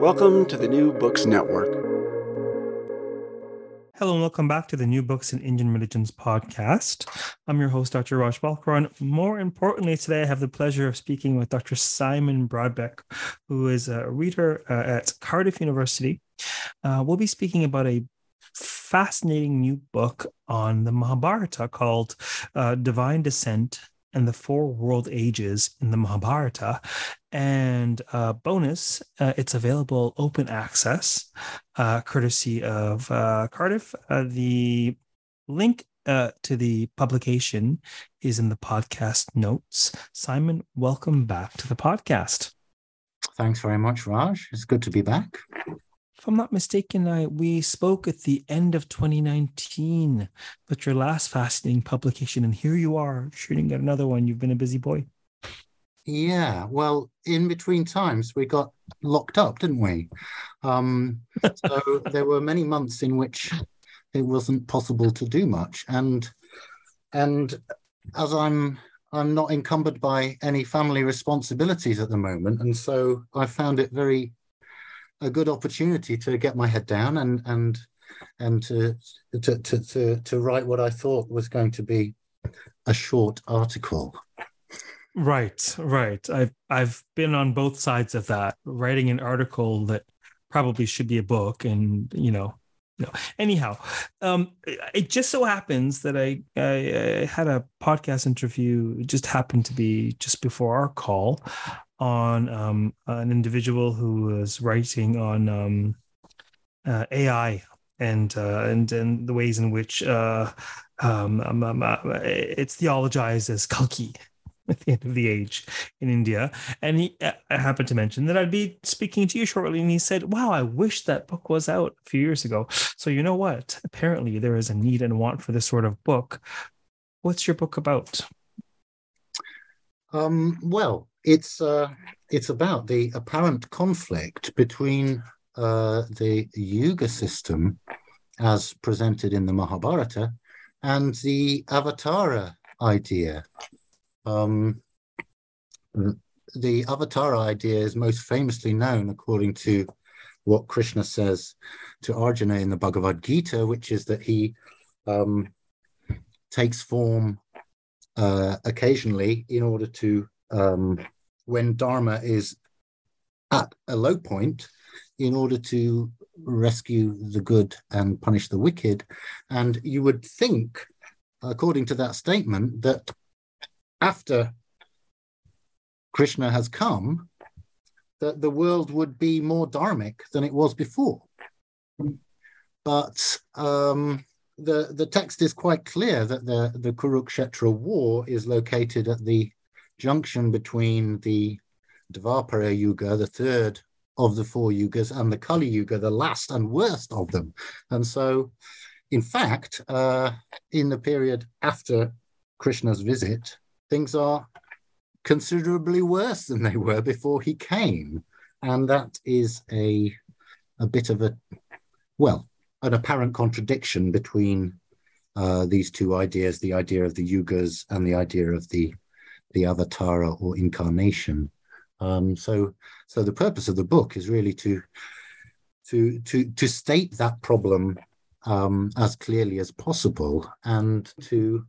Welcome to the New Books Network. Hello and welcome back to the New Books in Indian Religions podcast. I'm your host, Dr. Raj Balkaran. More importantly, today I have the pleasure of speaking with Dr. Simon Brodbeck, who is a reader uh, at Cardiff University. Uh, we'll be speaking about a fascinating new book on the Mahabharata called uh, Divine Descent and the Four World Ages in the Mahabharata. And uh, bonus, uh, it's available open access, uh, courtesy of uh, Cardiff. Uh, the link uh, to the publication is in the podcast notes. Simon, welcome back to the podcast. Thanks very much, Raj. It's good to be back. If I'm not mistaken, I we spoke at the end of 2019 about your last fascinating publication, and here you are shooting at another one. You've been a busy boy. Yeah, well, in between times we got locked up, didn't we? Um, so there were many months in which it wasn't possible to do much, and and as I'm I'm not encumbered by any family responsibilities at the moment, and so I found it very a good opportunity to get my head down and and and to to to to, to write what I thought was going to be a short article. Right, right. I've I've been on both sides of that, writing an article that probably should be a book, and you know, no. Anyhow, um, it just so happens that I, I, I had a podcast interview. Just happened to be just before our call on um, an individual who was writing on um, uh, AI and uh, and and the ways in which uh, um, um, um uh, it's theologized as Kalki at the end of the age in India. And he uh, I happened to mention that I'd be speaking to you shortly, and he said, "Wow, I wish that book was out a few years ago." So you know what? Apparently, there is a need and want for this sort of book. What's your book about? Um, well, it's uh, it's about the apparent conflict between uh, the Yuga system, as presented in the Mahabharata, and the Avatara idea. Um, the Avatara idea is most famously known according to what Krishna says to Arjuna in the Bhagavad Gita, which is that he um, takes form uh, occasionally in order to um, when Dharma is at a low point in order to rescue the good and punish the wicked. And you would think, according to that statement, that after Krishna has come, that the world would be more dharmic than it was before. But um, the the text is quite clear that the the Kurukshetra war is located at the junction between the Dvapara Yuga, the third of the four yugas, and the Kali Yuga, the last and worst of them. And so, in fact, uh, in the period after Krishna's visit, things are considerably worse than they were before he came. and that is a a bit of a well an apparent contradiction between uh, these two ideas: the idea of the yugas and the idea of the the avatara or incarnation. Um, so, so the purpose of the book is really to to to to state that problem um, as clearly as possible and to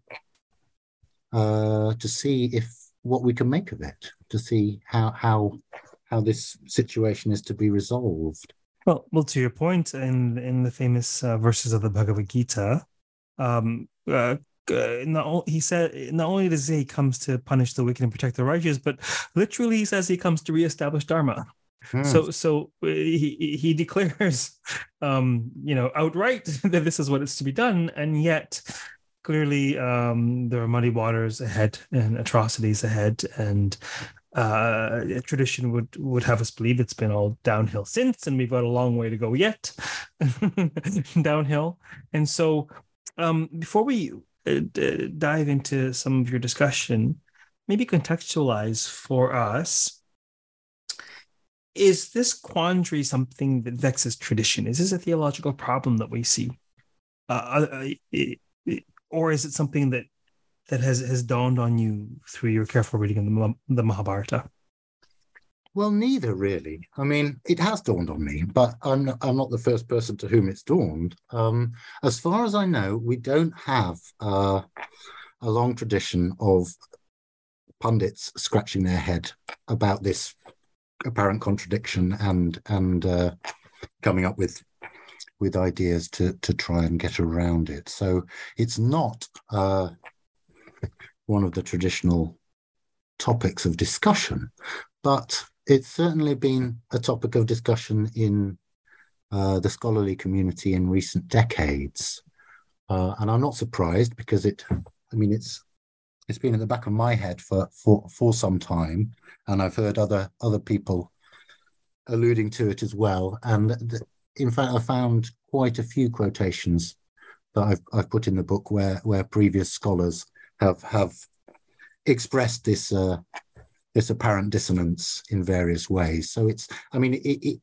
uh, to see if what we can make of it, to see how how how this situation is to be resolved. Well, well, to your point, in in the famous uh, verses of the Bhagavad Gita, um, uh, uh, not he said not only does he comes to punish the wicked and protect the righteous, but literally he says he comes to reestablish dharma. Hmm. So so uh, he he declares, um, you know, outright that this is what is to be done, and yet clearly um, there are muddy waters ahead and atrocities ahead, and uh, tradition would would have us believe it's been all downhill since, and we've got a long way to go yet downhill. And so, um, before we uh, dive into some of your discussion, maybe contextualize for us is this quandary something that vexes tradition? Is this a theological problem that we see? Uh, uh or is it something that that has, has dawned on you through your careful reading of the, the Mahabharata? Well, neither really. I mean, it has dawned on me, but I'm not, I'm not the first person to whom it's dawned. Um, as far as I know, we don't have uh, a long tradition of pundits scratching their head about this apparent contradiction and and uh, coming up with with ideas to to try and get around it. So it's not uh, one of the traditional topics of discussion, but it's certainly been a topic of discussion in uh, the scholarly community in recent decades. Uh, and I'm not surprised because it, I mean, it's it's been at the back of my head for for for some time, and I've heard other other people alluding to it as well. And th- in fact, I found quite a few quotations that I've I've put in the book where where previous scholars have have expressed this uh, this apparent dissonance in various ways. So it's, I mean, it, it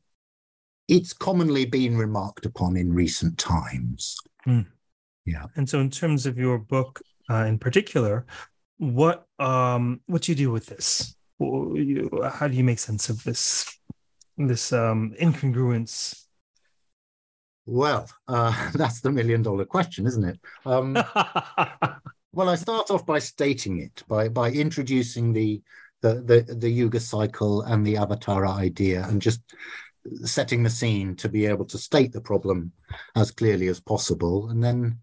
it's commonly been remarked upon in recent times. Mm. Yeah. And so, in terms of your book uh, in particular, what um what do you do with this? How do you make sense of this this um incongruence? Well, uh, that's the million dollar question, isn't it? Um, well, I start off by stating it by by introducing the the, the, the Yuga cycle and the Avatara idea and just setting the scene to be able to state the problem as clearly as possible. And then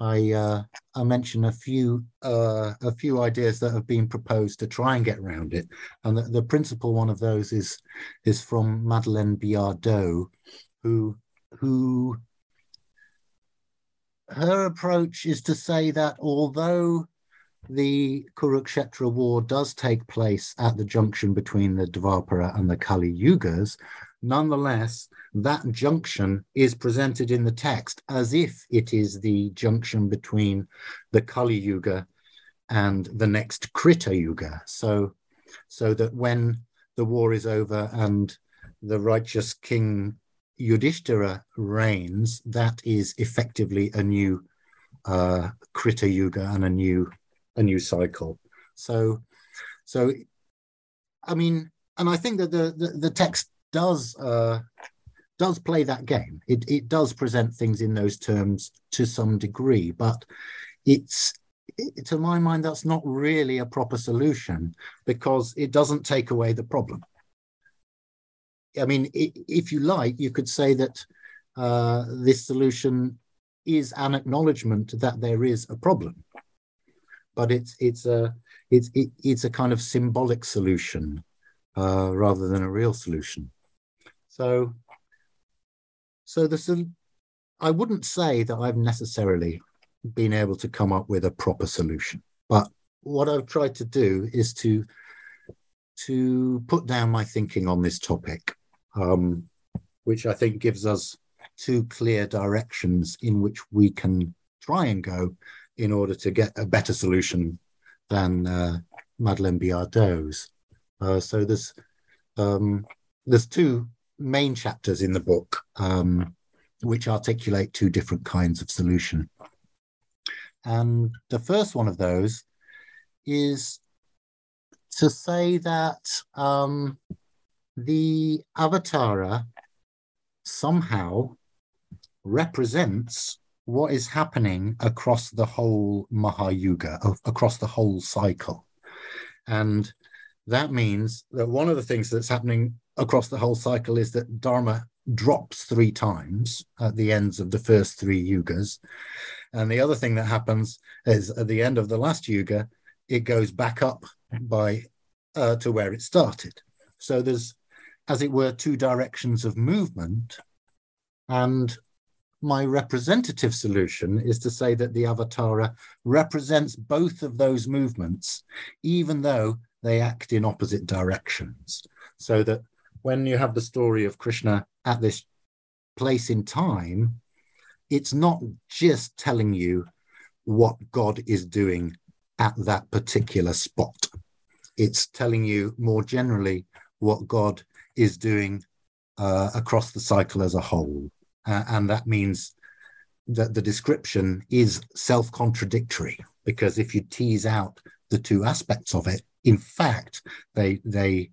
I uh, I mention a few uh, a few ideas that have been proposed to try and get around it, and the, the principal one of those is is from Madeleine Biardeau, who who her approach is to say that although the Kurukshetra war does take place at the junction between the Dvapara and the Kali Yugas. Nonetheless, that junction is presented in the text as if it is the junction between the Kali Yuga and the next Krita Yuga. So, so that when the war is over and the righteous king Yudhishthira reigns, that is effectively a new uh, Krita Yuga and a new a new cycle. So, so I mean, and I think that the the, the text does uh, does play that game. It it does present things in those terms to some degree, but it's it, to my mind that's not really a proper solution because it doesn't take away the problem. I mean, if you like, you could say that uh, this solution is an acknowledgement that there is a problem but it's it's a it's it, it's a kind of symbolic solution uh, rather than a real solution. So so the I wouldn't say that I've necessarily been able to come up with a proper solution, but what I've tried to do is to to put down my thinking on this topic, um, which I think gives us two clear directions in which we can try and go in order to get a better solution than uh, Madeleine Biardeau's. Uh, so there's um, there's two main chapters in the book um, which articulate two different kinds of solution. And the first one of those is to say that um, the Avatara somehow represents what is happening across the whole Mahayuga, across the whole cycle. And that means that one of the things that's happening across the whole cycle is that Dharma drops three times at the ends of the first three yugas. And the other thing that happens is at the end of the last yuga, it goes back up by uh, to where it started. So there's, as it were, two directions of movement. And my representative solution is to say that the avatara represents both of those movements, even though they act in opposite directions. So that when you have the story of Krishna at this place in time, it's not just telling you what God is doing at that particular spot. It's telling you more generally what God is doing uh, across the cycle as a whole. Uh, and that means that the description is self contradictory because if you tease out the two aspects of it, in fact, they, they,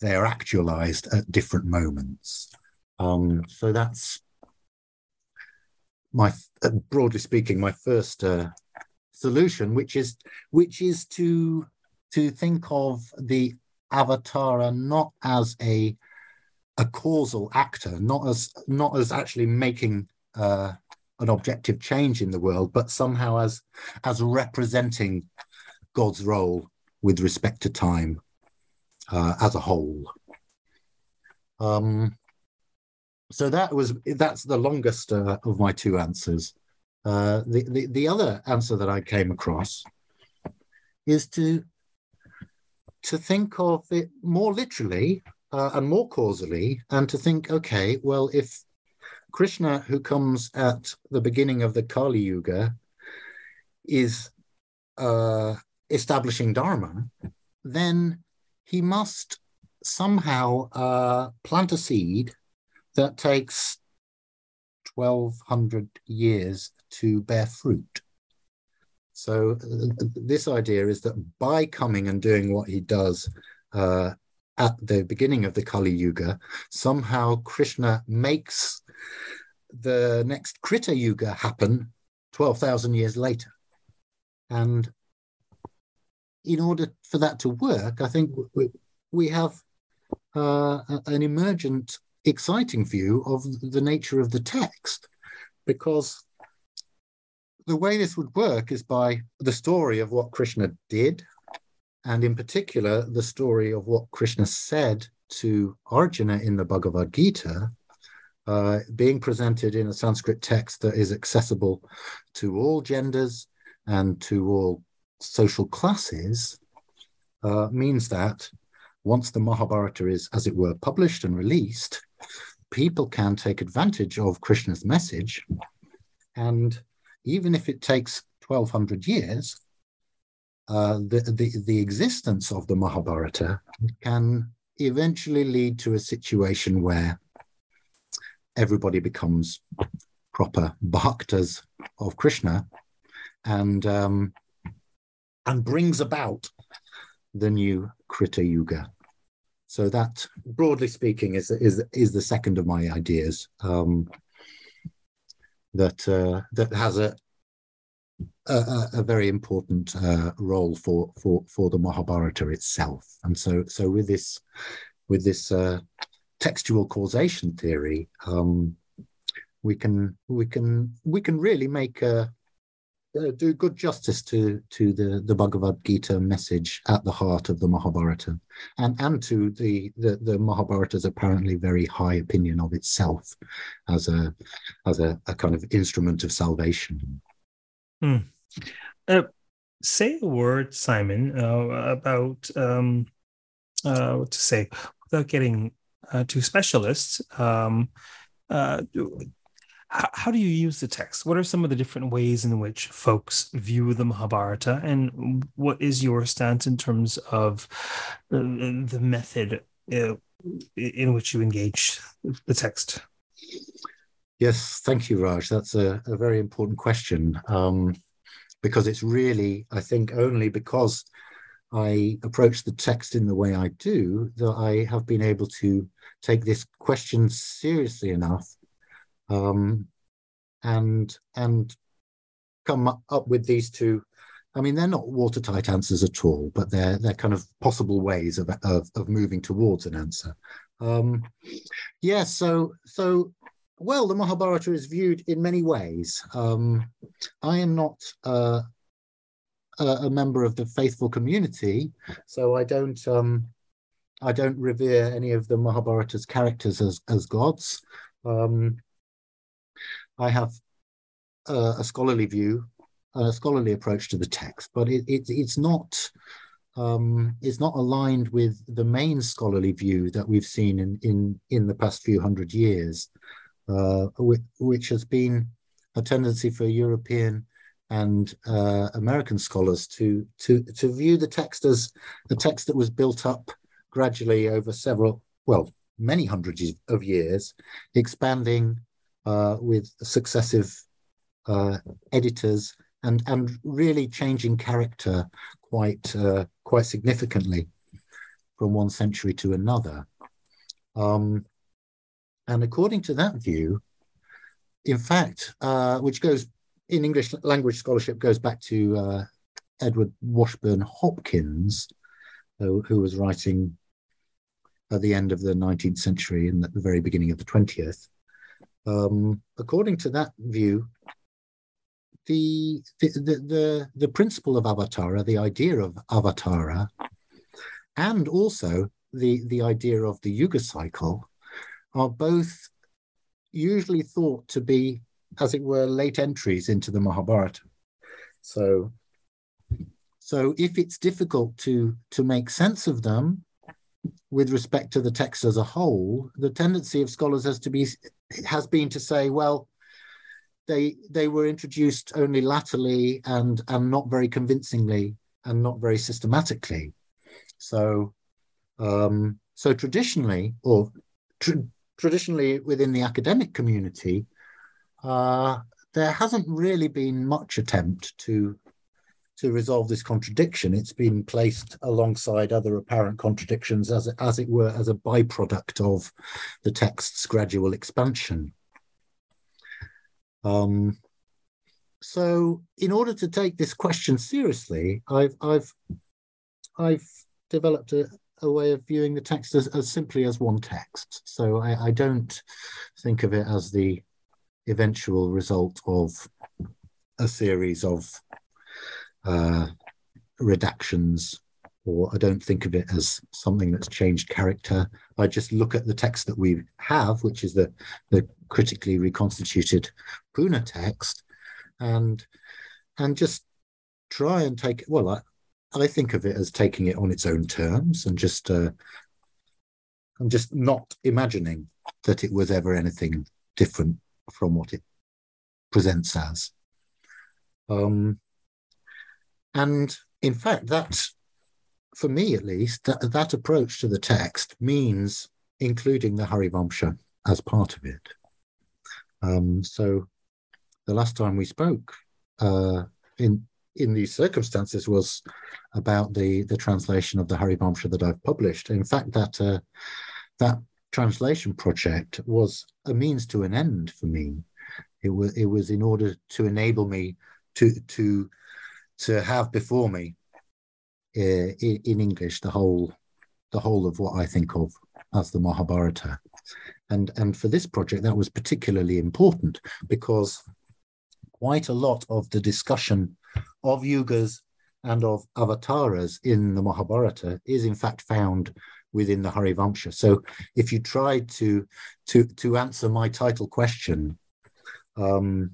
they are actualized at different moments. Um, so that's my, uh, broadly speaking, my first uh, solution, which is which is to to think of the avatara not as a a causal actor, not as not as actually making uh, an objective change in the world, but somehow as as representing God's role with respect to time uh, as a whole. Um, so that was that's the longest uh, of my two answers. Uh, the, the the other answer that I came across is to to think of it more literally uh, and more causally, and to think, okay, well, if Krishna, who comes at the beginning of the Kali Yuga, is uh, establishing Dharma, then he must somehow uh, plant a seed that takes 1200 years to bear fruit. So, this idea is that by coming and doing what he does uh, at the beginning of the Kali Yuga, somehow Krishna makes the next Krita Yuga happen 12,000 years later. And in order for that to work, I think we, have uh, an emergent, exciting view of the nature of the text, because the way this would work is by the story of what Krishna did, and in particular, the story of what Krishna said to Arjuna in the Bhagavad Gita, uh, being presented in a Sanskrit text that is accessible to all genders and to all social classes, uh, means that once the Mahabharata is, as it were, published and released, people can take advantage of Krishna's message. And even if it takes 1200 years, uh, the, the, the existence of the Mahabharata can eventually lead to a situation where everybody becomes proper bhaktas of Krishna and um, and brings about the new Krita Yuga. So that, broadly speaking, is is is the second of my ideas. Um, that uh, that has a a, a very important uh, role for for for the Mahabharata itself. And so so with this with this uh, textual causation theory, um, we can we can we can really make a uh, do good justice to to the the Bhagavad Gita message at the heart of the Mahabharata, and and to the the, the Mahabharata's apparently very high opinion of itself as a as a, a kind of instrument of salvation. Hmm. Uh, say a word, Simon, uh, about um, uh, what to say without getting uh, too specialist. Um, uh, how, do you use the text? What are some of the different ways in which folks view the Mahabharata, and what is your stance in terms of the, the method uh, in which you engage the text? Yes, thank you, Raj. That's a, a very important question um, because it's really, I think, only because I approach the text in the way I do that I have been able to take this question seriously enough um, and and come up with these two. I mean, they're not watertight answers at all, but they're they're kind of possible ways of of, of moving towards an answer. Um, yeah, so so well, the Mahabharata is viewed in many ways. Um, I am not uh, a, member of the faithful community, so I don't um, I don't revere any of the Mahabharata's characters as as gods. Um, I have a, a, scholarly view, a scholarly approach to the text, but it, it it's not um, it's not aligned with the main scholarly view that we've seen in in in the past few hundred years, uh, which, has been a tendency for European and uh, American scholars to to to view the text as a text that was built up gradually over several, well, many hundreds of years, expanding uh, with successive uh, editors and and really changing character quite uh, quite significantly from one century to another. Um, and according to that view, in fact, uh, which goes in English language scholarship goes back to uh, Edward Washburn Hopkins, who, who, was writing at the end of the 19th century and at the very beginning of the 20th. Um, according to that view, the, the, the, the, the principle of avatara, the idea of avatara, and also the, the idea of the yuga cycle are both usually thought to be as it were, late entries into the Mahabharata. So, so if it's difficult to to make sense of them with respect to the text as a whole, the tendency of scholars has to be has been to say, well, they they were introduced only latterly and and not very convincingly and not very systematically. So, um, so traditionally, or traditionally within the academic community, uh, there hasn't really been much attempt to to resolve this contradiction. It's been placed alongside other apparent contradictions, as as it were, as a byproduct of the text's gradual expansion. Um, so, in order to take this question seriously, I've I've I've developed a, a way of viewing the text as, as simply as one text. So I, I don't think of it as the eventual result of a series of uh, redactions, or I don't think of it as something that's changed character. I just look at the text that we have, which is the, the critically reconstituted Puna text, and and just try and take well, I, I think of it as taking it on its own terms and just uh, I'm just not imagining that it was ever anything different from what it presents as. Um, and in fact, that, for me at least, that, that approach to the text means including the Harivamsha as part of it. Um, so the last time we spoke uh, in in these circumstances was about the the translation of the Harivamsha that I've published. In fact, that uh, that translation project was a means to an end for me. It was it was in order to enable me to to to have before me uh, in English the whole the whole of what I think of as the Mahabharata, and and for this project that was particularly important because quite a lot of the discussion of yugas and of avatars in the Mahabharata is in fact found within the Harivamsha. So if you tried to to to answer my title question, um,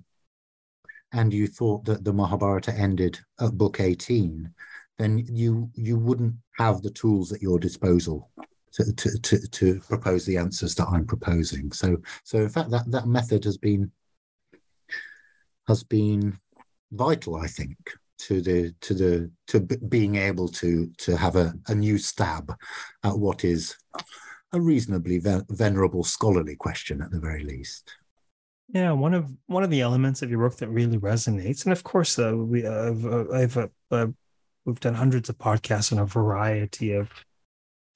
and you thought that the Mahabharata ended at book 18, then you you wouldn't have the tools at your disposal to, to, to, to propose the answers that I'm proposing. So so in fact that, that method has been has been vital, I think, to the to the to b- being able to to have a, a new stab at what is a reasonably ve- venerable scholarly question at the very least. Yeah, one of one of the elements of your work that really resonates, and of course, uh, we uh, I've, I've uh, uh, we've done hundreds of podcasts on a variety of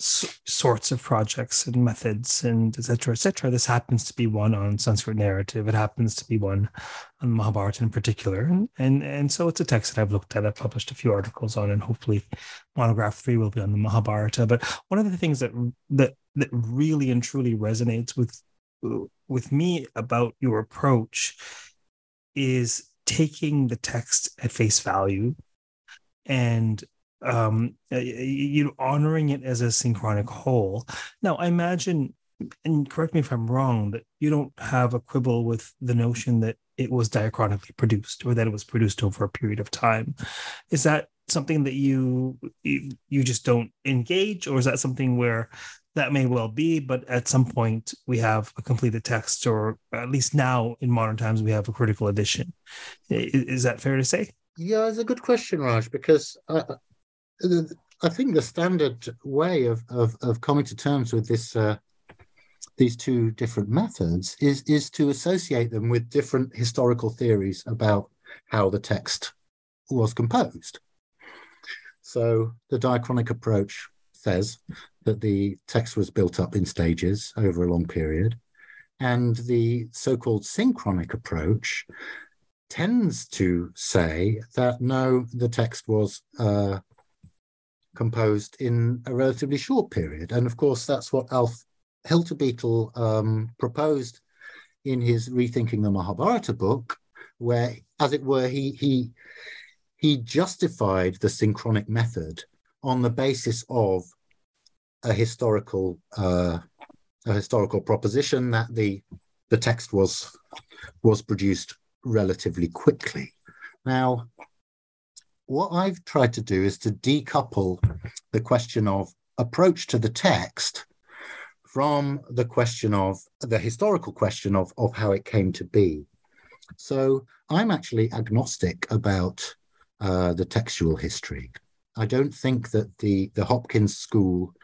s- sorts of projects and methods and etc cetera, cetera. this happens to be one on sanskrit narrative. It happens to be one on mahabharata in particular. And, and and so it's a text that i've looked at. I've published a few articles on and hopefully monograph three will be on the mahabharata. But one of the things that that that really and truly resonates with with me about your approach is taking the text at face value and um, you know, honoring it as a synchronic whole. Now, I imagine, and correct me if I'm wrong, that you don't have a quibble with the notion that it was diachronically produced or that it was produced over a period of time. Is that something that you you just don't engage, or is that something where that may well be, but at some point we have a completed text, or at least now in modern times we have a critical edition. Is, that fair to say? Yeah, it's a good question, Raj, because I, I think the standard way of, of, of coming to terms with this uh, these two different methods is is to associate them with different historical theories about how the text was composed. So the diachronic approach says that the text was built up in stages over a long period, and the so-called synchronic approach tends to say that no, the text was uh, composed in a relatively short period. And of course, that's what Alf Hiltebeitel um, proposed in his Rethinking the Mahabharata book, where, as it were, he, he, he justified the synchronic method on the basis of a historical uh, a historical proposition that the the text was was produced relatively quickly. Now, what I've tried to do is to decouple the question of approach to the text from the question of the historical question of, of how it came to be. So I'm actually agnostic about uh, the textual history. I don't think that the, the Hopkins school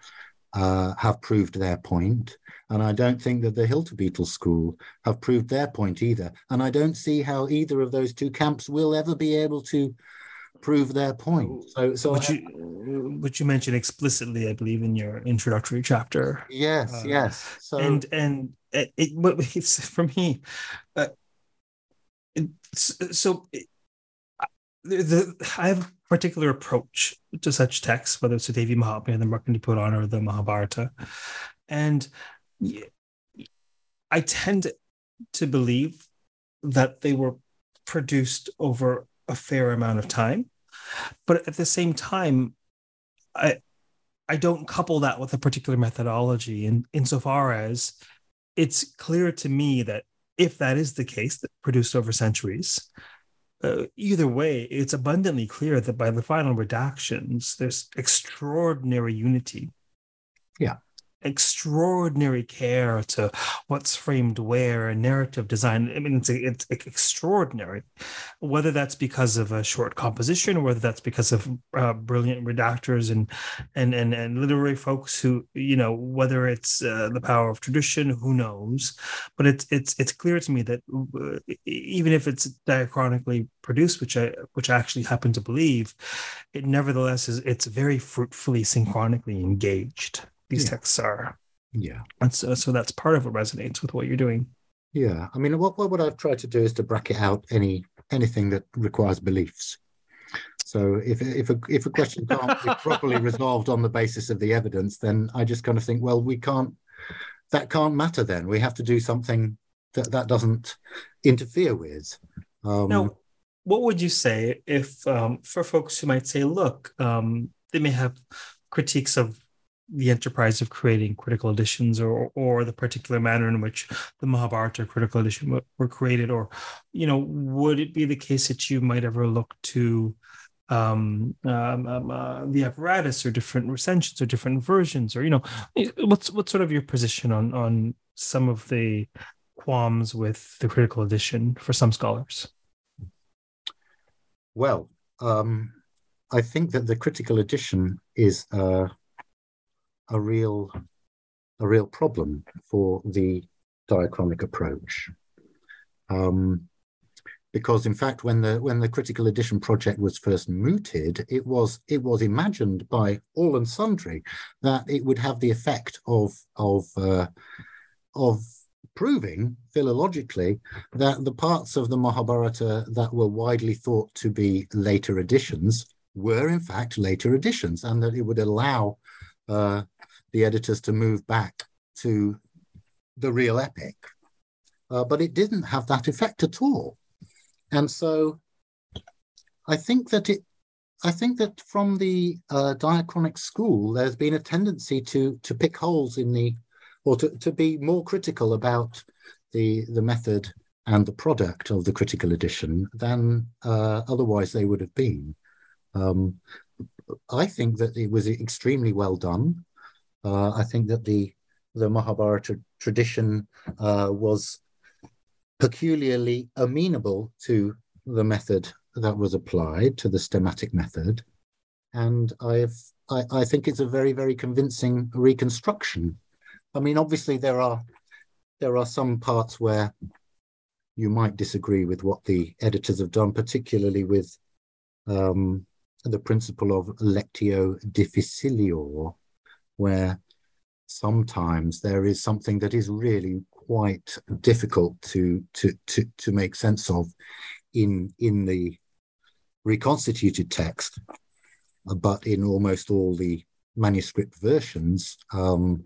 uh, have proved their point, and I don't think that the Hiltebeitel school have proved their point either. And I don't see how either of those two camps will ever be able to prove their point. So, so which you, which you mentioned explicitly, I believe, in your introductory chapter. Yes, uh, yes. So, and and it, it it's for me. Uh, it, so it, the, the, I have a particular approach to such texts, whether it's the Devi Mahatmya, the Markandeya Purana, or the Mahabharata, and I tend to believe that they were produced over a fair amount of time. But at the same time, I I don't couple that with a particular methodology in insofar as it's clear to me that if that is the case that produced over centuries, uh, either way, it's abundantly clear that by the final redactions, there's extraordinary unity. Yeah extraordinary care to what's framed where and narrative design. I mean, it's, it's extraordinary, whether that's because of a short composition or whether that's because of uh, brilliant redactors and, and, and, and literary folks who, you know, whether it's uh, the power of tradition, who knows, but it's, it's, it's clear to me that even if it's diachronically produced, which I, which I actually happen to believe, it nevertheless is, it's very fruitfully synchronically engaged these yeah. texts are. Yeah. And so, so that's part of what resonates with what you're doing. Yeah. I mean, what, what I've tried to do is to bracket out any anything that requires beliefs. So if if a if a question can't be properly resolved on the basis of the evidence, then I just kind of think, well, we can't. That can't matter. Then we have to do something that that doesn't interfere with. Um, now, what would you say if um, for folks who might say, look, um, they may have critiques of the enterprise of creating critical editions or or the particular manner in which the Mahabharata critical edition were created? Or you know would it be the case that you might ever look to um, um, um uh, the apparatus or different recensions or different versions? Or you know what's what's sort of your position on on some of the qualms with the critical edition for some scholars? Well um, I think that the critical edition is uh, a real a real problem for the diachronic approach. Um, because in fact, when the when the critical edition project was first mooted, it was it was imagined by all and sundry that it would have the effect of of uh, of proving philologically that the parts of the Mahabharata that were widely thought to be later editions were in fact later editions, and that it would allow uh, the editors to move back to the real epic. Uh, but it didn't have that effect at all. And so I think that it I think that from the uh, diachronic school, there's been a tendency to to pick holes in the, or to, to be more critical about the the method and the product of the critical edition than uh, otherwise they would have been. Um, I think that it was extremely well done. Uh, I think that the the Mahabharata tradition uh, was peculiarly amenable to the method that was applied to the stemmatic method, and I've I, I think it's a very very convincing reconstruction. I mean, obviously there are there are some parts where you might disagree with what the editors have done, particularly with um, the principle of lectio difficilior, where sometimes there is something that is really quite difficult to to to to make sense of in in the reconstituted text, but in almost all the manuscript versions, um,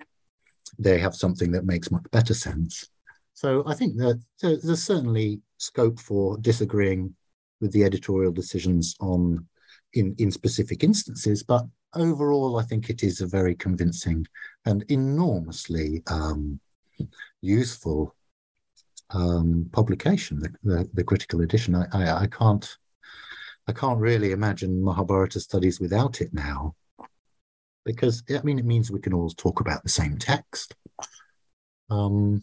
they have something that makes much better sense. So I think that there's certainly scope for disagreeing with the editorial decisions on in in specific instances, but overall, I think it is a very convincing and enormously um, useful um, publication. The, the, the, critical edition. I, I, I, can't I can't really imagine Mahabharata studies without it now, because I mean it means we can all talk about the same text. Um,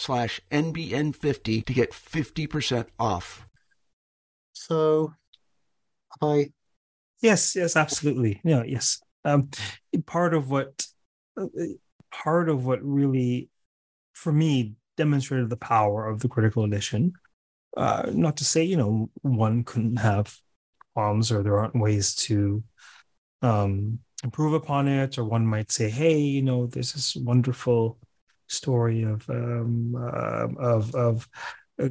slash NBN50 to get 50% off. So I Yes, yes, absolutely. Yeah, yes. Um, part of what part of what really for me demonstrated the power of the critical edition. Uh, not to say, you know, one couldn't have qualms or there aren't ways to um, improve upon it, or one might say, hey, you know, there's this wonderful story of um, uh, of of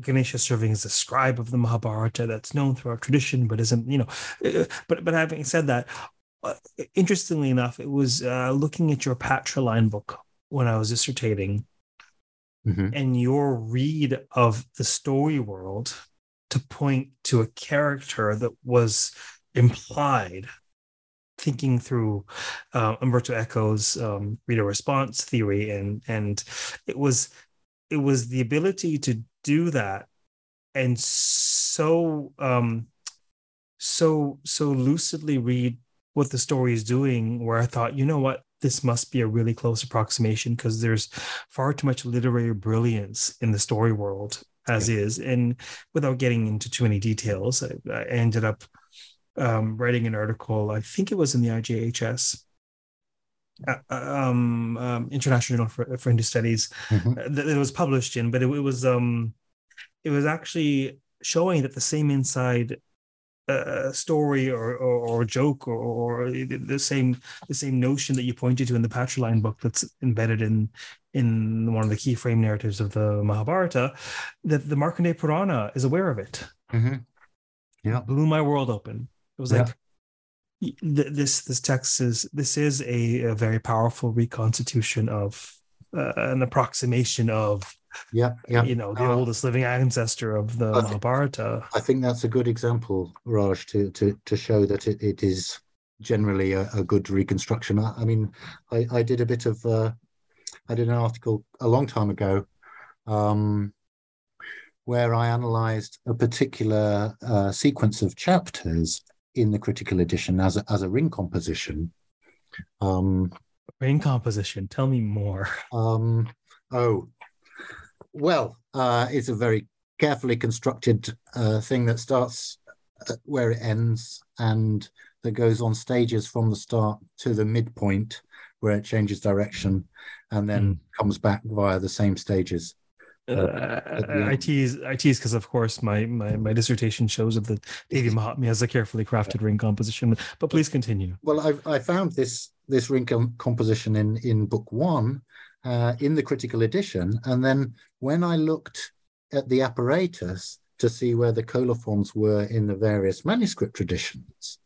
Ganesha serving as a scribe of the Mahabharata that's known through our tradition, but isn't you know. Uh, but but having said that, uh, interestingly enough, it was uh, looking at your Patriline book when I was dissertating, mm-hmm. and your read of the story world to point to a character that was implied thinking through uh, Umberto Eco's um, reader response theory, and and it was it was the ability to do that, and so um, so so lucidly read what the story is doing. Where I thought, you know what, this must be a really close approximation because there's far too much literary brilliance in the story world as is, and without getting into too many details, I, I ended up um, writing an article. I think it was in the IJHS, uh, um, um, International Journal for, for Hindu Studies, mm-hmm. Uh, that it was published in. But it, it was um, it was actually showing that the same inside uh, story or, or, or joke or, or the same the same notion that you pointed to in the Patriline book that's embedded in in one of the key frame narratives of the Mahabharata, that the Markandeya Purana is aware of it. Mm-hmm. Yeah, blew my world open. It was Yeah. like th- this this text is this is a, a very powerful reconstitution of uh, an approximation of yeah, yeah. you know the Uh, oldest living ancestor of the I thi- Mahabharata. I think that's a good example, Raj, to to to show that it, it is generally a, a good reconstruction. I, I mean, I, I did a bit of uh, I did an article a long time ago um, where I analysed a particular uh, sequence of chapters in the critical edition as a, as a ring composition. Um, Ring composition. Tell me more. um, oh, well, uh, it's a very carefully constructed uh, thing that starts where it ends and that goes on stages from the start to the midpoint where it changes direction and then comes back via the same stages. Uh, I tease I tease because of course my, my my dissertation shows of the Devi Mahatmya as a carefully crafted ring composition. But please continue. Well, I, I found this this ring com- composition in in book one, uh, in the critical edition, and then when I looked at the apparatus to see where the colophons were in the various manuscript traditions,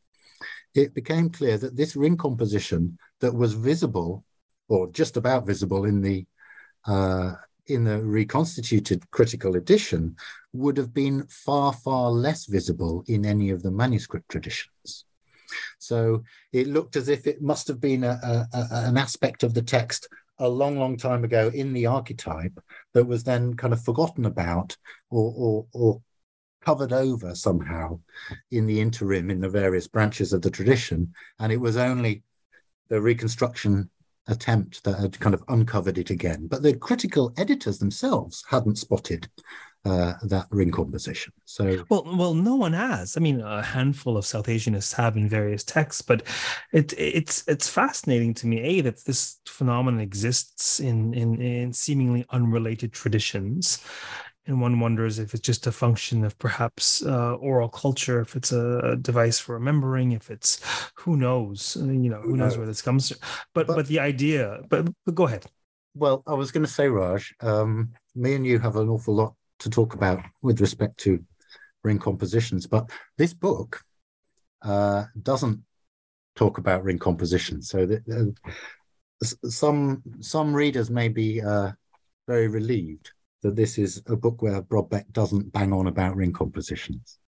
it became clear that this ring composition that was visible, or just about visible, in the uh, in the reconstituted critical edition, would have been far far less visible in any of the manuscript traditions. So it looked as if it must have been a, a, a- an aspect of the text a long, long time ago in the archetype that was then kind of forgotten about or, or, or covered over somehow in the interim in the various branches of the tradition. And it was only the reconstruction attempt that had kind of uncovered it again. But the critical editors themselves hadn't spotted uh, that ring composition. So Well, well, no one has. I mean, a handful of South Asianists have in various texts, but it it's it's fascinating to me, a that this phenomenon exists in in, in seemingly unrelated traditions, and one wonders if it's just a function of perhaps uh, oral culture, if it's a device for remembering, if it's who knows, uh, you know, who knows where this comes from. But but, But- the idea, but, but go ahead. Well, I was going to say, Raj, um, me and you have an awful lot to talk about with respect to ring compositions, but this book uh, doesn't talk about ring compositions. So that, uh, some some readers may be uh, very relieved that this is a book where Brodbeck doesn't bang on about ring compositions.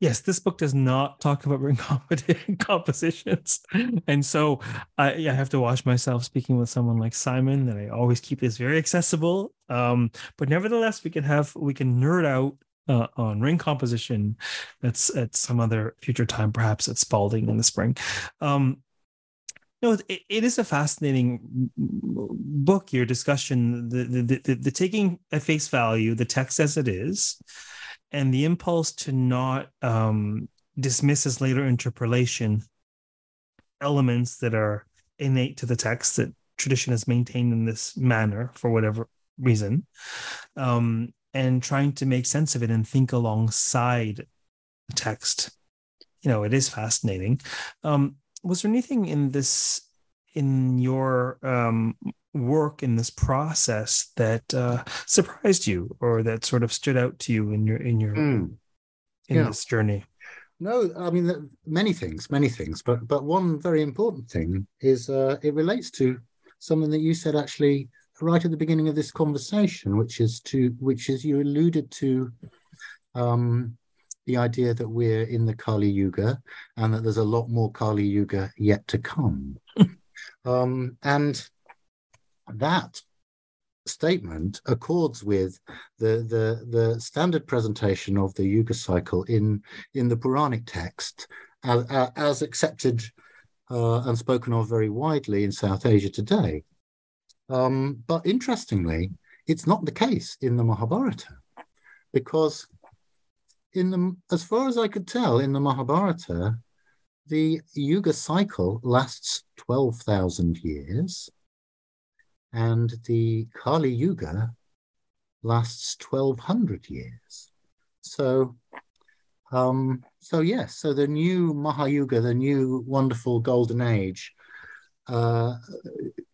Yes, this book does not talk about ring compositions, and so I, I have to watch myself speaking with someone like Simon. That I always keep this very accessible, um, but nevertheless, we can have we can nerd out uh, on ring composition. That's at some other future time, perhaps at Spalding in the spring. Um, no, it, it is a fascinating book. Your discussion, the the, the the taking at face value the text as it is, and the impulse to not um, dismiss as later interpolation elements that are innate to the text that tradition has maintained in this manner for whatever reason, um, and trying to make sense of it and think alongside the text. You know, it is fascinating. Um, was there anything in this in your um, work in this process that uh, surprised you or that sort of stood out to you in your in your in yeah. this journey No, I mean many things, many things, but but one very important thing is uh, it relates to something that you said actually right at the beginning of this conversation, which is to which is you alluded to um, the idea that we're in the Kali Yuga and that there's a lot more Kali Yuga yet to come, um, and that statement accords with the, the the standard presentation of the Yuga cycle in in the Puranic text as, as accepted uh, and spoken of very widely in South Asia today. Um, but interestingly, it's not the case in the Mahabharata, because in the as far as I could tell in the Mahabharata, the Yuga cycle lasts twelve thousand years and the Kali Yuga lasts 1200 years. So Um, so yes, so the new Mahayuga, the new wonderful golden age, uh,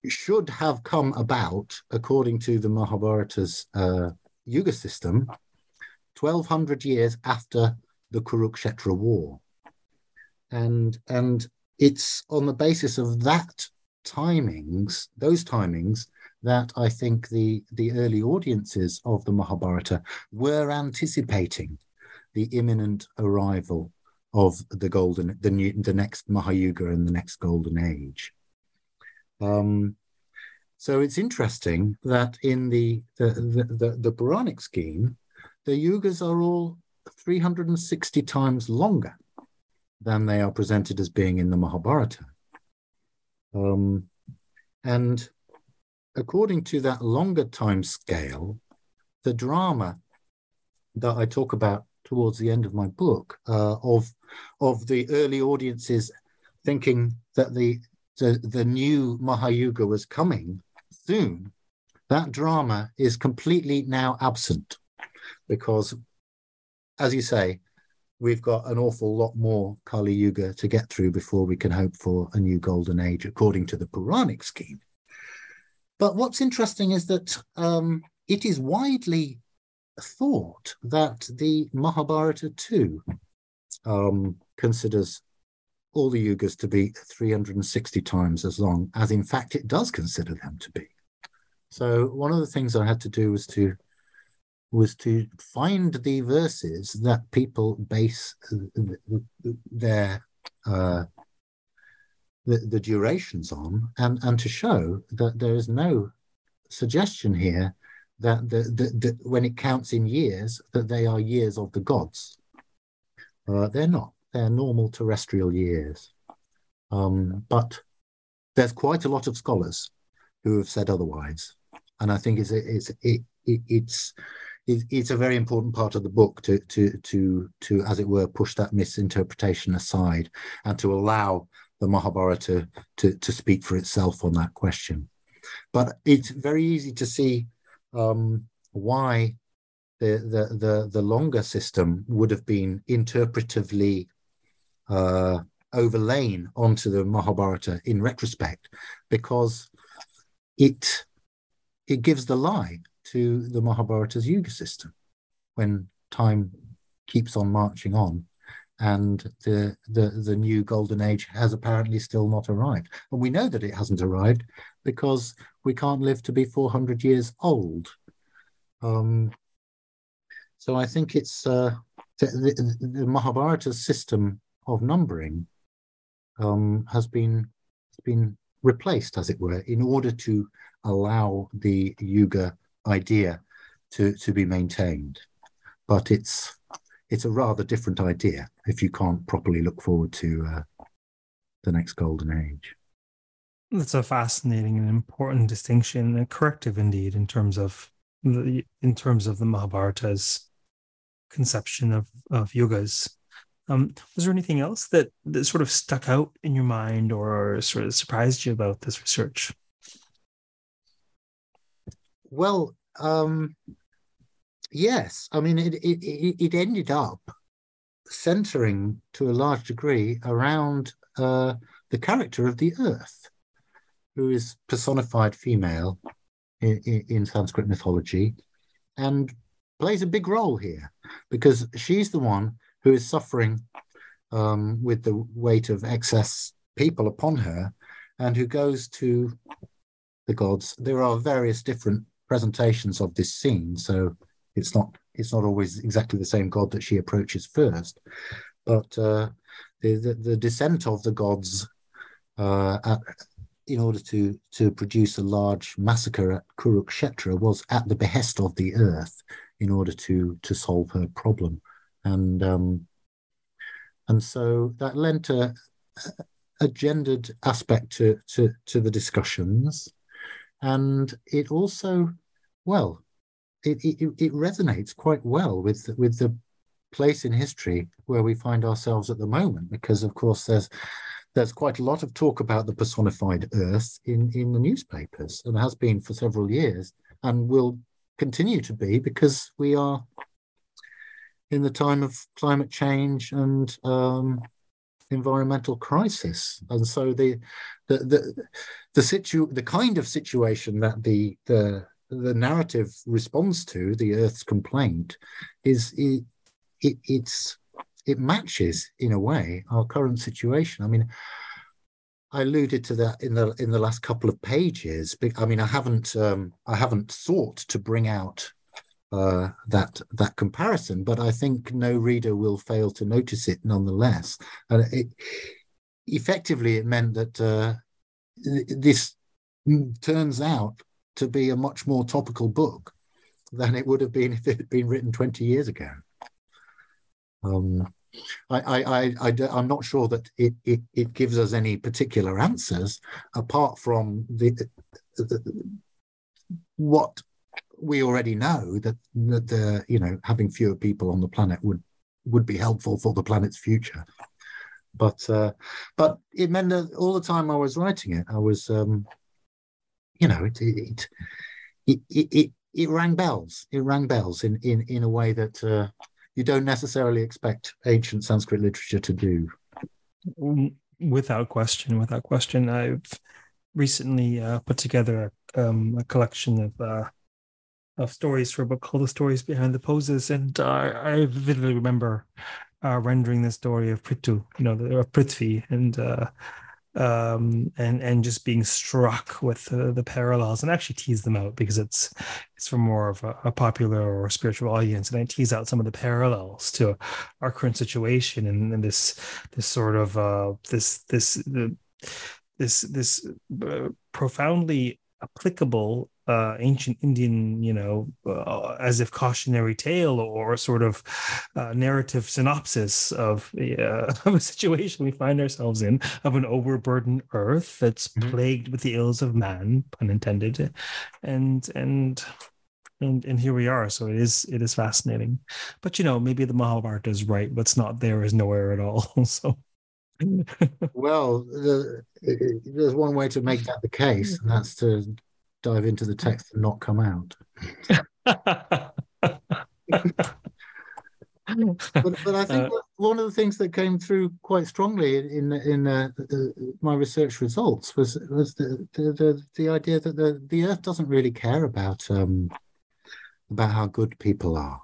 should have come about according to the Mahabharata's uh, Yuga system, 1200 years after the Kurukshetra war. And, and it's on the basis of that timings, those timings, that I think the, the early audiences of the Mahabharata were anticipating the imminent arrival of the golden, the new, the next Mahayuga and the next golden age. Um, so it's interesting that in the the, the, the, the Puranic scheme, the yugas are all 360 times longer than they are presented as being in the Mahabharata. Um, and according to that longer time scale, the drama that I talk about towards the end of my book uh, of of the early audiences thinking that the, the the new Mahayuga was coming soon, that drama is completely now absent because, as you say, we've got an awful lot more Kali Yuga to get through before we can hope for a new golden age, according to the Puranic scheme. But what's interesting is that um, it is widely thought that the Mahabharata too um, considers all the yugas to be 360 times as long as in fact it does consider them to be. So one of the things I had to do was to was to find the verses that people base their uh, the, the durations on, and and to show that there is no suggestion here that the, the, the when it counts in years that they are years of the gods. Uh, they're not. They're normal terrestrial years. Um, but there's quite a lot of scholars who have said otherwise, and I think it's it's it, it, it's it's a very important part of the book to to to to as it were push that misinterpretation aside and to allow the Mahabharata to to speak for itself on that question. But it's very easy to see um, why the, the the the longer system would have been interpretively uh, overlain onto the Mahabharata in retrospect, because it it gives the lie to the Mahabharata's Yuga system when time keeps on marching on and the, the the new golden age has apparently still not arrived. And we know that it hasn't arrived because we can't live to be 400 years old. Um, so i think it's uh, the, the, the system of numbering um, has been been replaced as it were in order to allow the yuga idea to to be maintained but it's it's a rather different idea if you can't properly look forward to uh, the next golden age. That's a fascinating and important distinction, and corrective indeed, in terms of the in terms of the Mahabharata's conception of of yugas. Um, was there anything else that that sort of stuck out in your mind or sort of surprised you about this research? Well, um, yes, I mean it, it it ended up centering to a large degree around uh, the character of the Earth, who is personified female in, in, in Sanskrit mythology, and plays a big role here because she's the one who is suffering um, with the weight of excess people upon her, and who goes to the gods. There are various different presentations of this scene, so it's not it's not always exactly the same god that she approaches first, but uh, the, the, the descent of the gods uh, at, in order to to produce a large massacre at Kurukshetra was at the behest of the earth in order to to solve her problem, and um, and so that lent a, a gendered aspect to, to to the discussions, and it also well it, it, it resonates quite well with with the place in history where we find ourselves at the moment, because of course there's there's quite a lot of talk about the personified Earth in in the newspapers, and has been for several years, and will continue to be because we are in the time of climate change and um, environmental crisis. And so the the the the situ the kind of situation that the the the narrative responds to the Earth's complaint is it, it it's it matches in a way our current situation. I mean, I alluded to that in the in the last couple of pages. I mean, I haven't um, I haven't sought to bring out uh, that that comparison, but I think no reader will fail to notice it nonetheless. And it effectively it meant that uh, this turns out to be a much more topical book than it would have been if it had been written 20 years ago. Um, I, I, I, am not sure that it, it, it gives us any particular answers apart from the, the what we already know that that the you know having fewer people on the planet would would be helpful for the planet's future. But uh, but it meant that all the time I was writing it, I was um, you know it it it it, it, rang bells. It rang bells in in in a way that uh, you don't necessarily expect ancient Sanskrit literature to do. Without question, without question, I've recently uh, put together a, um, a collection of uh, of stories for a book called The Stories Behind the Poses. And uh, I vividly remember uh, rendering the story of Prithu, you know, of Prithvi, and uh, um, and and just being struck with the, the parallels and actually tease them out because it's it's for more of a, a, popular or spiritual audience and I tease out some of the parallels to our current situation and, and this this sort of uh, this this this this uh, profoundly applicable uh, ancient Indian, you know, uh, as if cautionary tale or sort of uh, narrative synopsis of, uh, of a situation we find ourselves in, of an overburdened earth that's mm-hmm. plagued with the ills of man, pun intended, and and and and here we are. So it is it is fascinating, but you know, maybe the Mahabharata is right. What's not there is nowhere at all. so. well, the, there's one way to make that the case, and that's to dive into the text and not come out. but, but I think uh, one of the things that came through quite strongly in in uh, uh, my research results was was the, the the, the, idea that the, the Earth doesn't really care about um, about how good people are.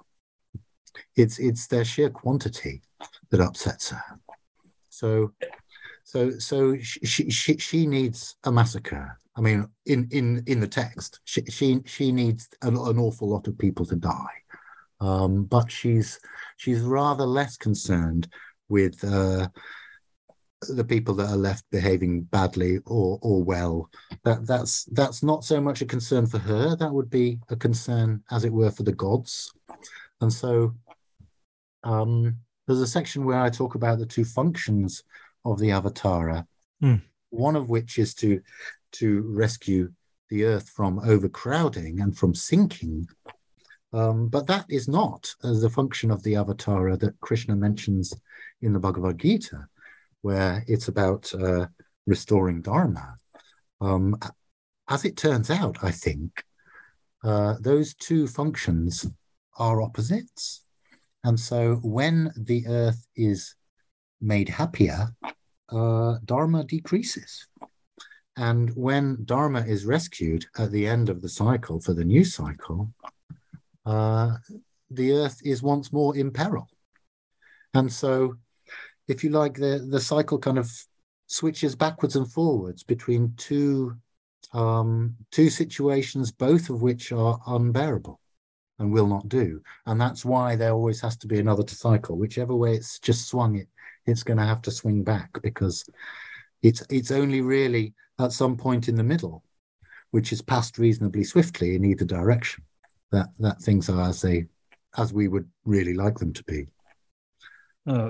It's it's their sheer quantity that upsets her. So so so she she she needs a massacre I mean, in in in the text, she she, she needs an, an awful lot of people to die, um, but she's she's rather less concerned with uh, the people that are left behaving badly or or well. That that's that's not so much a concern for her. That would be a concern, as it were, for the gods. And so, um, there's a section where I talk about the two functions of the avatara. Mm. One of which is to to rescue the earth from overcrowding and from sinking. Um, but that is not as the function of the avatara that Krishna mentions in the Bhagavad Gita, where it's about uh, restoring dharma. Um, as it turns out, I think uh, those two functions are opposites. And so when the earth is made happier, uh, dharma decreases. And when Dharma is rescued at the end of the cycle for the new cycle, uh, the earth is once more in peril. And so, if you like, the, the cycle kind of switches backwards and forwards between two um, two situations, both of which are unbearable and will not do. And that's why there always has to be another cycle. Whichever way it's just swung it, it's going to have to swing back because it's it's only really at some point in the middle, which is passed reasonably swiftly in either direction. That that things are as they as we would really like them to be.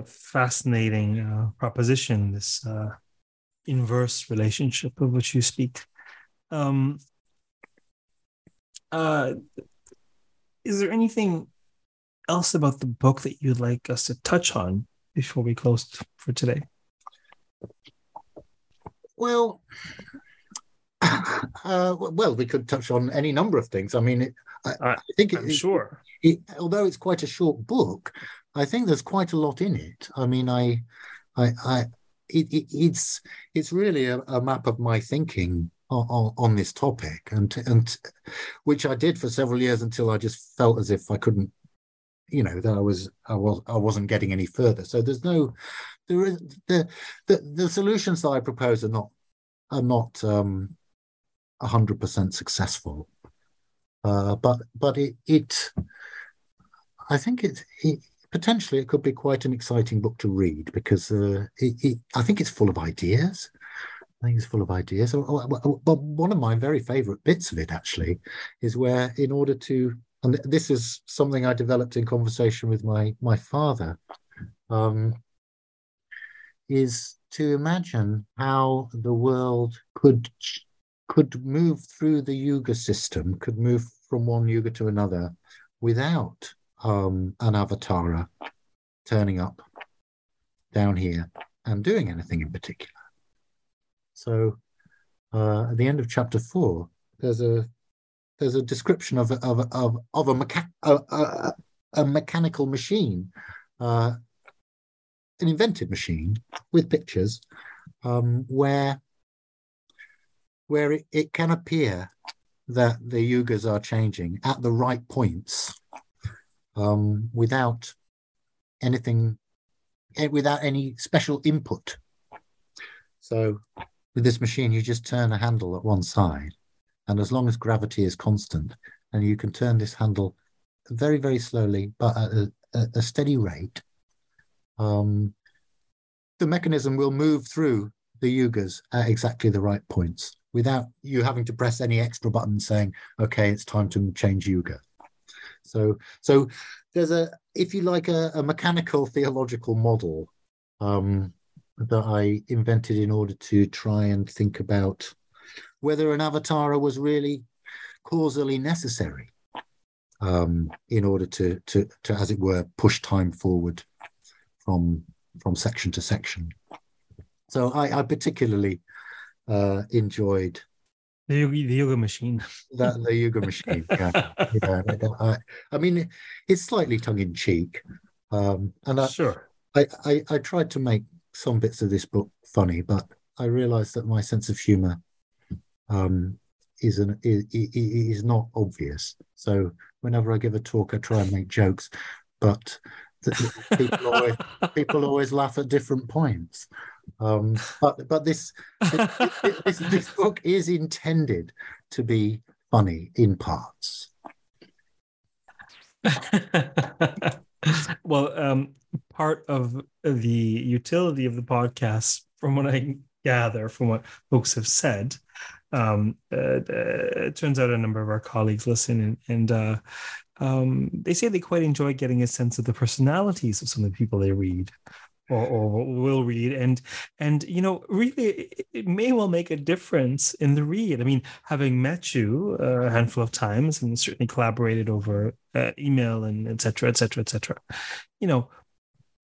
Fascinating uh, proposition. This uh, inverse relationship of which you speak. Um, uh, is there anything else about the book that you'd like us to touch on before we close for today? Well, uh, well, we could touch on any number of things. I mean, it, I, I, think I'm it, sure. It, although it's quite a short book, I think there's quite a lot in it. I mean, I, I, I it's it's really a, a, map of my thinking on, on, this topic, and and which I did for several years until I just felt as if I couldn't, you know, that I was I was I wasn't getting any further. So there's no, there is the the the solutions that I propose are not are not um, 100% successful. Uh, but but it, it I think it, it, potentially it could be quite an exciting book to read because uh, it, it, I think it's full of ideas. I think it's full of ideas. But one of my very favourite bits of it actually is where, in order to, and this is something I developed in conversation with my my father, um, is to imagine how the world could could move through the yuga system, could move from one yuga to another without um, an avatara turning up down here and doing anything in particular. So uh, at the end of chapter four, there's a there's a description of a, of of, of a, mecha- a, a mechanical machine uh, an invented machine with pictures um, where where it, it can appear that the yugas are changing at the right points um, without anything eh, without any special input. So with this machine you just turn a handle at one side and as long as gravity is constant and you can turn this handle very very slowly but at a, a steady rate um, the mechanism will move through the yugas at exactly the right points without you having to press any extra button saying, okay, it's time to change yuga. So, so there's a, if you like, a, a mechanical theological model um, that I invented in order to try and think about whether an avatara was really causally necessary um, in order to, to, to, as it were, push time forward from from section to section. So I, I particularly uh, enjoyed the yoga, the yoga machine. That the yoga machine. Yeah, yeah. I, I mean, it's slightly tongue in cheek, um, and I, sure. I, I I tried to make some bits of this book funny, but I realised that my sense of humour um, is an is, is not obvious. So whenever I give a talk, I try and make jokes, but people always people always laugh at different points. Um, but but this this, this this book is intended to be funny in parts. well, um, part of the utility of the podcast, from what I gather, from what folks have said, um, uh, uh, it turns out a number of our colleagues listen and, and uh, um, they say they quite enjoy getting a sense of the personalities of some of the people they read or, or will read. And and you know really it, may well make a difference in the read. I mean having met you a handful of times and certainly collaborated over uh, email and etc etc etc you know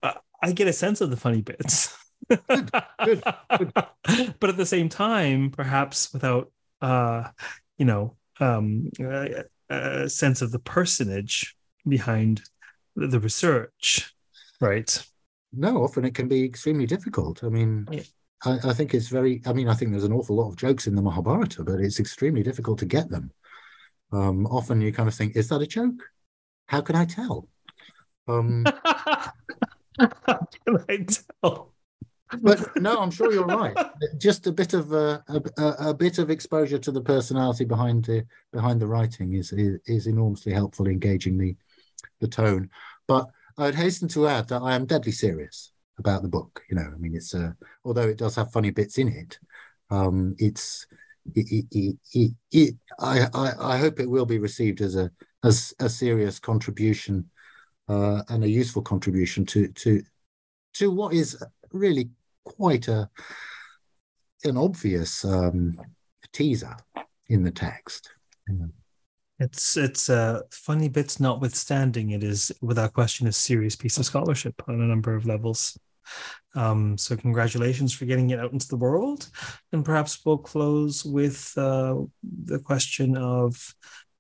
uh, i get a sense of the funny bits good, good, good. but at the same time perhaps without uh you know um uh, a sense of the personage behind the research, right? No, often it can be extremely difficult. I mean, yeah. I, I, think it's very. I mean, I think there's an awful lot of jokes in the Mahabharata, but it's extremely difficult to get them. Um, often you kind of think, is that a joke? How can I tell? Um, How can I tell? But no, I'm sure you're right. Just a bit of a, a, bit of exposure to the personality behind the behind the writing is, is, is enormously helpful in gauging the the tone. But I'd hasten to add that I am deadly serious about the book. You know, I mean, it's uh, although it does have funny bits in it, um, it's it, it, it, I, I, I hope it will be received as a as a serious contribution uh, and a useful contribution to to to what is really quite a an obvious um, teaser in the text. It's it's uh, funny bits notwithstanding, it is without question a serious piece of scholarship on a number of levels. Um, so congratulations for getting it out into the world. And perhaps we'll close with uh, the question of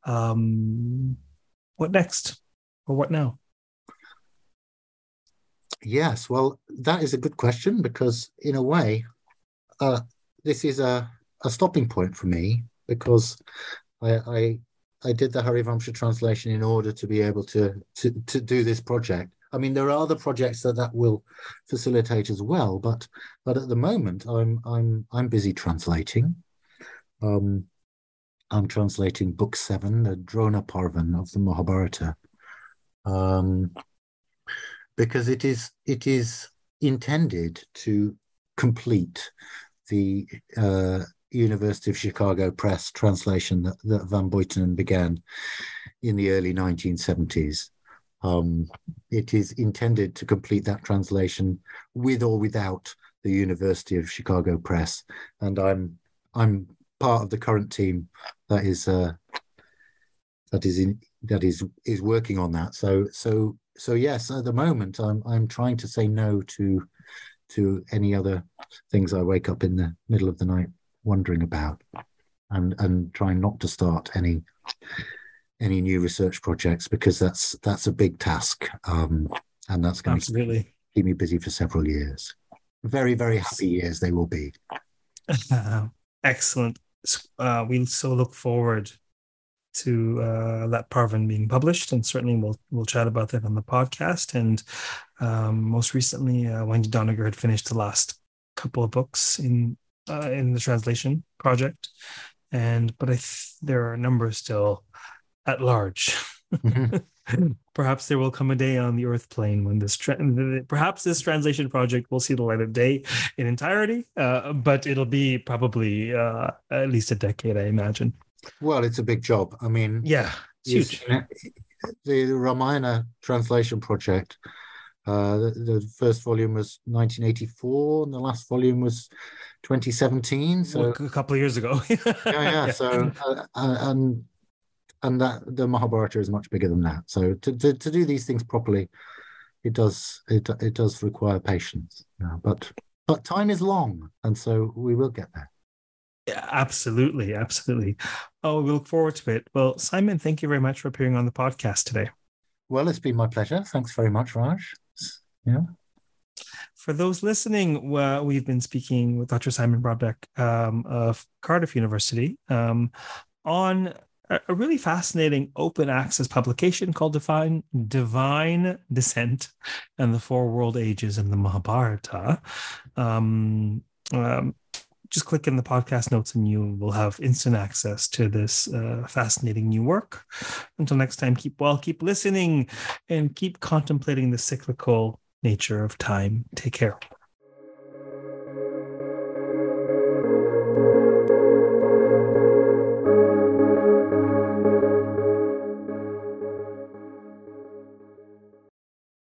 um, what next or what now? Yes, well, that is a good question because, in a way, uh, this is a, a stopping point for me because I, I I did the Harivamsha translation in order to be able to, to to do this project. I mean, there are other projects that that will facilitate as well, but but at the moment, I'm I'm I'm busy translating. Um, I'm translating book seven, the Drona Parvan of the Mahabharata, um, because it is it is intended to complete the uh, University of Chicago Press translation that, that Van Buitenen began in the early 1970s. Um, it is intended to complete that translation with or without the University of Chicago Press, and I'm I'm part of the current team that is uh, that is in that is is working on that. So so so yes, at the moment I'm I'm trying to say no to to any other things I wake up in the middle of the night wondering about, and and trying not to start any any new research projects because that's that's a big task, um, and that's going Absolutely. to keep me busy for several years. Very very happy years they will be. Excellent. Uh, we so look forward to uh, that Parvan being published, and certainly we'll we'll chat about that on the podcast. And um, most recently, uh, Wendy Doniger had finished the last couple of books in uh, in the translation project, and but I th- there are a number still at large. Mm-hmm. perhaps there will come a day on the Earth plane when this tra- perhaps this translation project will see the light of day in entirety, uh, but it'll be probably uh, at least a decade, I imagine. Well, it's a big job. I mean, yeah, it's huge. The Ramayana translation project. Uh, the, the, first volume was 1984, and the last volume was 2017. So well, a couple of years ago. yeah, yeah, yeah. So uh, uh, and and that the Mahabharata is much bigger than that. So to, to, to do these things properly, it does it it does require patience. Yeah, but but time is long, and so we will get there. Yeah, absolutely, absolutely. Oh, we look forward to it. Well, Simon, thank you very much for appearing on the podcast today. Well, it's been my pleasure. Thanks very much, Raj. Yeah. For those listening, uh, we've been speaking with Dr. Simon Brodbeck um, of Cardiff University um, on a really fascinating open access publication called Divine Divine Descent and the Four World Ages in the Mahabharata. Um, um, just click in the podcast notes and you will have instant access to this uh, fascinating new work. Until next time, keep well, keep listening, and keep contemplating the cyclical nature of time. Take care.